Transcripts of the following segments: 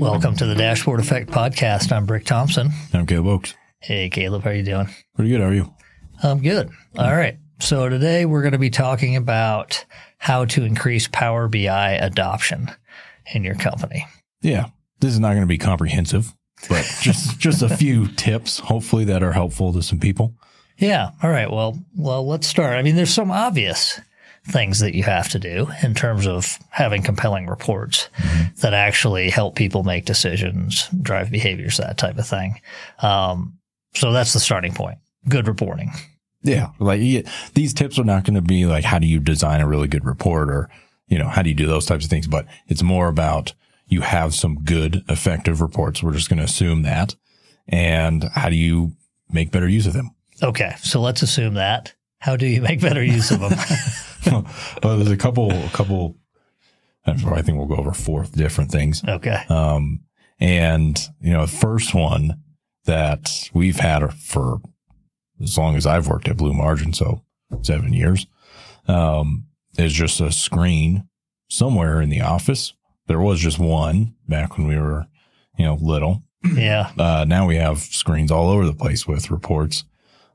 Welcome to the Dashboard Effect podcast. I'm Brick Thompson. I'm Caleb Ochs. Hey, Caleb, how are you doing? Pretty good. How are you? I'm good. All right. So today we're going to be talking about how to increase Power BI adoption in your company. Yeah, this is not going to be comprehensive, but just just a few tips, hopefully that are helpful to some people. Yeah. All right. Well, well, let's start. I mean, there's some obvious things that you have to do in terms of having compelling reports mm-hmm. that actually help people make decisions, drive behaviors, that type of thing. Um, so that's the starting point. Good reporting. Yeah. Like these tips are not going to be like, how do you design a really good report or, you know, how do you do those types of things? But it's more about you have some good, effective reports. We're just going to assume that. And how do you make better use of them? Okay. So let's assume that. How do you make better use of them? well, there's a couple, a couple, I think we'll go over four different things. Okay. Um, and, you know, the first one that we've had for as long as I've worked at Blue Margin, so seven years, um, is just a screen somewhere in the office. There was just one back when we were, you know, little. Yeah. Uh, now we have screens all over the place with reports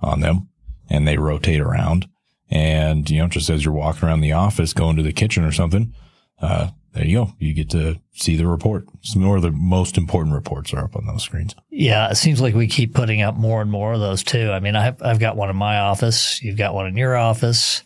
on them and they rotate around. And, you know, just as you're walking around the office, going to the kitchen or something, uh, there you go. You get to see the report. Some more of the most important reports are up on those screens. Yeah, it seems like we keep putting up more and more of those too. I mean, I've, I've got one in my office. You've got one in your office.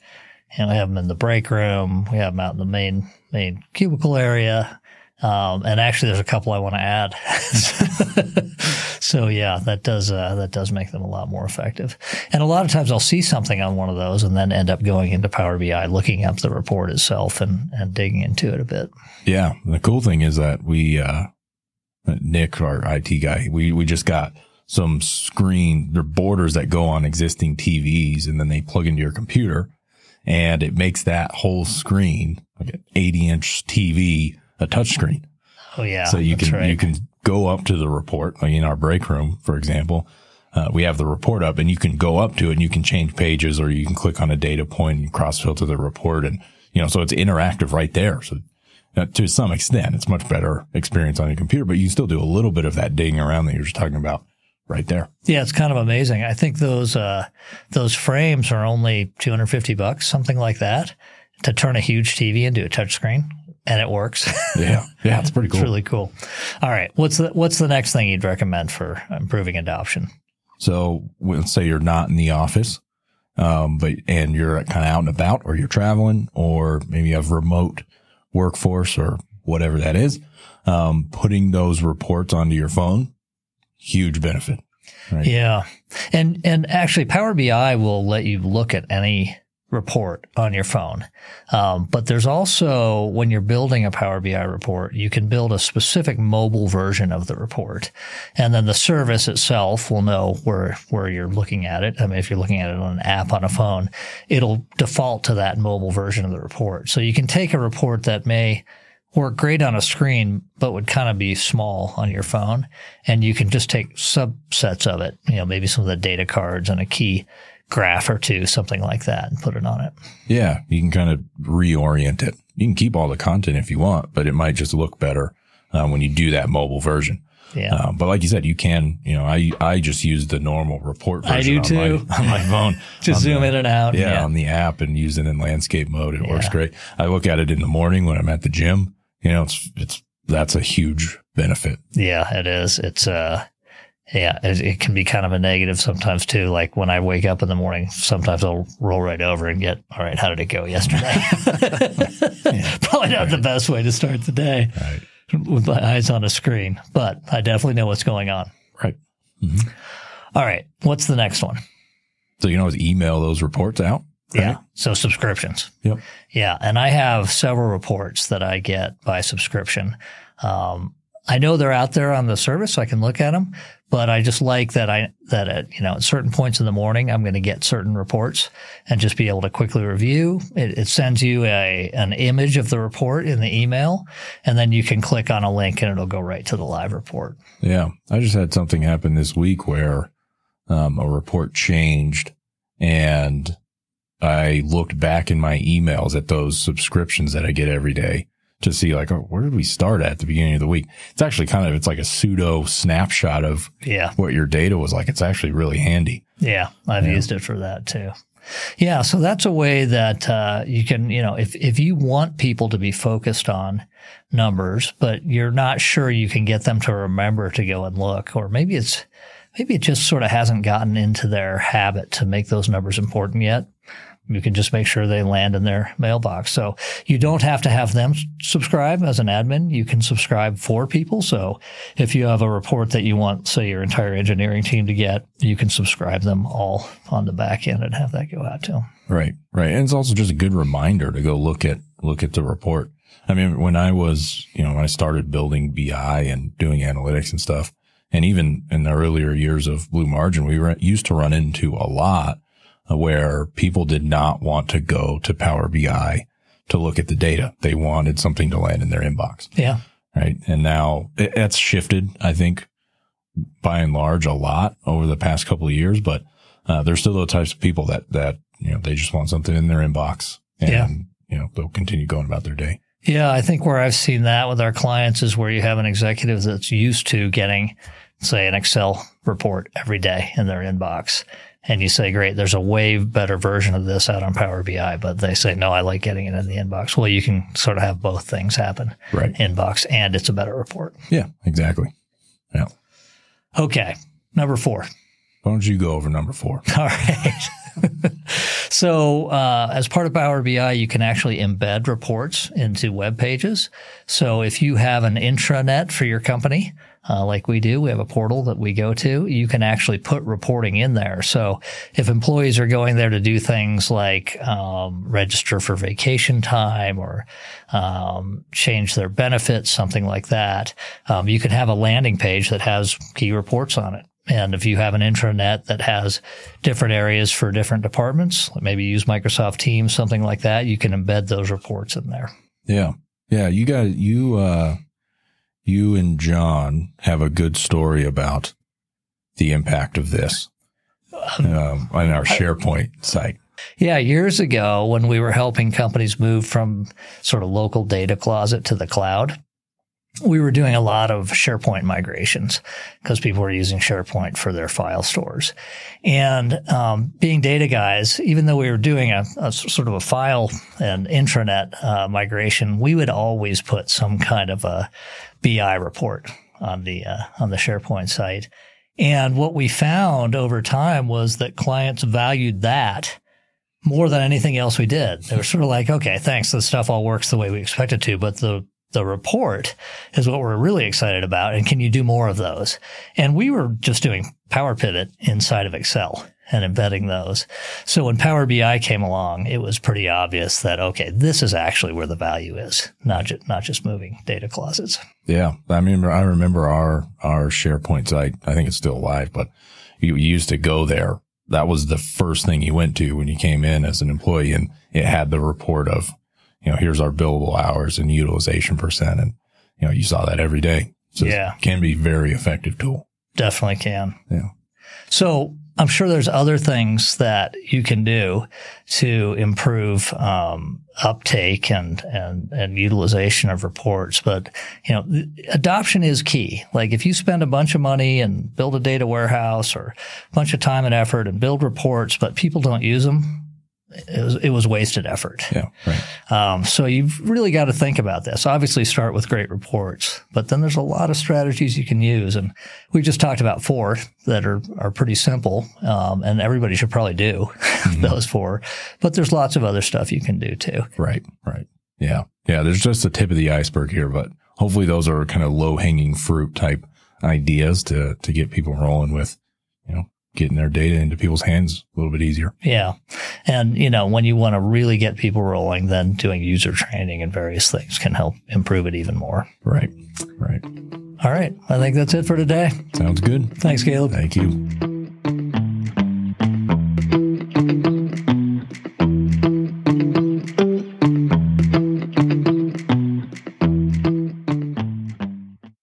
And we have them in the break room. We have them out in the main main cubicle area. Um, and actually, there's a couple I want to add. so yeah, that does uh, that does make them a lot more effective. And a lot of times, I'll see something on one of those, and then end up going into Power BI, looking up the report itself, and and digging into it a bit. Yeah, the cool thing is that we, uh, Nick, our IT guy, we we just got some screen, they're borders that go on existing TVs, and then they plug into your computer, and it makes that whole screen like an 80 inch TV a touchscreen. Oh yeah. So you can right. you can go up to the report, like in our break room, for example. Uh, we have the report up and you can go up to it and you can change pages or you can click on a data point and cross filter the report. And, you know, so it's interactive right there. So uh, to some extent, it's much better experience on your computer, but you still do a little bit of that digging around that you're just talking about right there. Yeah, it's kind of amazing. I think those, uh, those frames are only 250 bucks, something like that to turn a huge TV into a touchscreen and it works. yeah, yeah, it's pretty cool. it's really cool. All right, what's the what's the next thing you'd recommend for improving adoption? So let's say you're not in the office, um, but and you're kind of out and about, or you're traveling, or maybe you have remote workforce or whatever that is. Um, putting those reports onto your phone, huge benefit. Right? Yeah, and and actually, Power BI will let you look at any report on your phone. Um, but there's also, when you're building a Power BI report, you can build a specific mobile version of the report. And then the service itself will know where, where you're looking at it. I mean, if you're looking at it on an app on a phone, it'll default to that mobile version of the report. So you can take a report that may work great on a screen, but would kind of be small on your phone. And you can just take subsets of it, you know, maybe some of the data cards and a key graph or two, something like that, and put it on it. Yeah, you can kind of reorient it. You can keep all the content if you want, but it might just look better uh, when you do that mobile version. Yeah. Uh, but like you said, you can, you know, I, I just use the normal report version I do on, too. My, on my phone. just zoom the, in and out. Yeah, yeah, on the app and use it in landscape mode. It yeah. works great. I look at it in the morning when I'm at the gym. You know, it's, it's, that's a huge benefit. Yeah, it is. It's, uh, yeah, it, it, can be kind of a negative sometimes too. Like when I wake up in the morning, sometimes I'll roll right over and get, all right, how did it go yesterday? yeah. Probably not right. the best way to start the day right. with my eyes on a screen, but I definitely know what's going on. Right. Mm-hmm. All right. What's the next one? So you know, email those reports out. Right? Yeah. So subscriptions. Yep. Yeah. And I have several reports that I get by subscription. Um, I know they're out there on the service, so I can look at them. But I just like that I that at you know at certain points in the morning I'm going to get certain reports and just be able to quickly review. It, it sends you a an image of the report in the email, and then you can click on a link and it'll go right to the live report. Yeah, I just had something happen this week where um, a report changed and I looked back in my emails at those subscriptions that I get every day to see like, oh, where did we start at the beginning of the week? It's actually kind of, it's like a pseudo snapshot of Yeah. what your data was like. It's actually really handy. Yeah. I've Yeah. used it for that too. Yeah. So that's a way that uh, you can, you know, if, if you want people to be focused on numbers, but you're not sure you can get them to remember to go and look, or maybe it's, maybe it just sort of hasn't gotten into their habit to make those numbers important yet. You can just make sure they land in their mailbox. So you don't have to have them subscribe as an admin. You can subscribe for people. So if you have a report that you want, say, your entire engineering team to get, you can subscribe them all on the back end and have that go out to them. Right. Right. And it's also just a good reminder to go look at, look at the report. I mean, when I was, you know, when I started building BI and doing analytics and stuff, and even in the earlier years of Blue Margin, we used to run into a lot where people did not want to go to Power BI to look at the data. They wanted something to land in their inbox. Yeah. Right. And now it, that's shifted, I think, by and large a lot over the past couple of years, but uh, there's still those types of people that, that, you know, they just want something in their inbox and, Yeah. you know, they'll continue going about their day. Yeah, I think where I've seen that with our clients is where you have an executive that's used to getting, say, an Excel report every day in their inbox. And you say, great, there's a way better version of this out on Power BI, but they say, no, I like getting it in the inbox. Well, you can sort of have both things happen Right. inbox and it's a better report. Yeah, exactly. Yeah. Okay. Number four. Why don't you go over number four? All right. so, uh, as part of Power BI, you can actually embed reports into web pages. So, if you have an intranet for your company, uh, like we do, we have a portal that we go to. You can actually put reporting in there. So, if employees are going there to do things like um, register for vacation time or um, change their benefits, something like that, um, you can have a landing page that has key reports on it. And if you have an intranet that has different areas for different departments, maybe use Microsoft Teams, something like that, you can embed those reports in there. Yeah. Yeah. You got, you, uh, you and John have a good story about the impact of this um, on our SharePoint site. Yeah, years ago when we were helping companies move from sort of local data closet to the cloud, we were doing a lot of SharePoint migrations because people were using SharePoint for their file stores. And um, being data guys, even though we were doing a, a sort of a file and intranet uh, migration, we would always put some kind of a BI report on the uh, on the SharePoint site. And what we found over time was that clients valued that more than anything else we did. They were sort of like, okay, thanks. This stuff all works the way we expect it to, but the the report is what we're really excited about. And can you do more of those? And we were just doing Power Pivot inside of Excel and embedding those. So when Power BI came along, it was pretty obvious that, okay, this is actually where the value is, not just, not just moving data closets. Yeah. I mean, I remember our, our SharePoint site. I think it's still alive, but you, you used to go there. That was the first thing you went to when you came in as an employee and it had the report of, you know, here's our billable hours and utilization percent. And, you know, you saw that every day. So Yeah. it can be very effective tool. Definitely can. Yeah. So I'm sure there's other things that you can do to improve um, uptake and, and and utilization of reports. But you know, adoption is key. Like if you spend a bunch of money and build a data warehouse or a bunch of time and effort and build reports, but people don't use them, it was it was wasted effort. Yeah. Right. Um, so you've really got to think about this. Obviously, start with great reports, but then there's a lot of strategies you can use, and we just talked about four that are are pretty simple, um, and everybody should probably do those four. But there's lots of other stuff you can do too. Right. Right. Yeah. Yeah. There's just the tip of the iceberg here, but hopefully those are kind of low hanging fruit type ideas to, to get people rolling with, getting their data into people's hands a little bit easier. Yeah, and you know when you want to really get people rolling, then doing user training and various things can help improve it even more. Right. Right. All right, I think that's it for today. Sounds good. Thanks, Caleb. Thank you.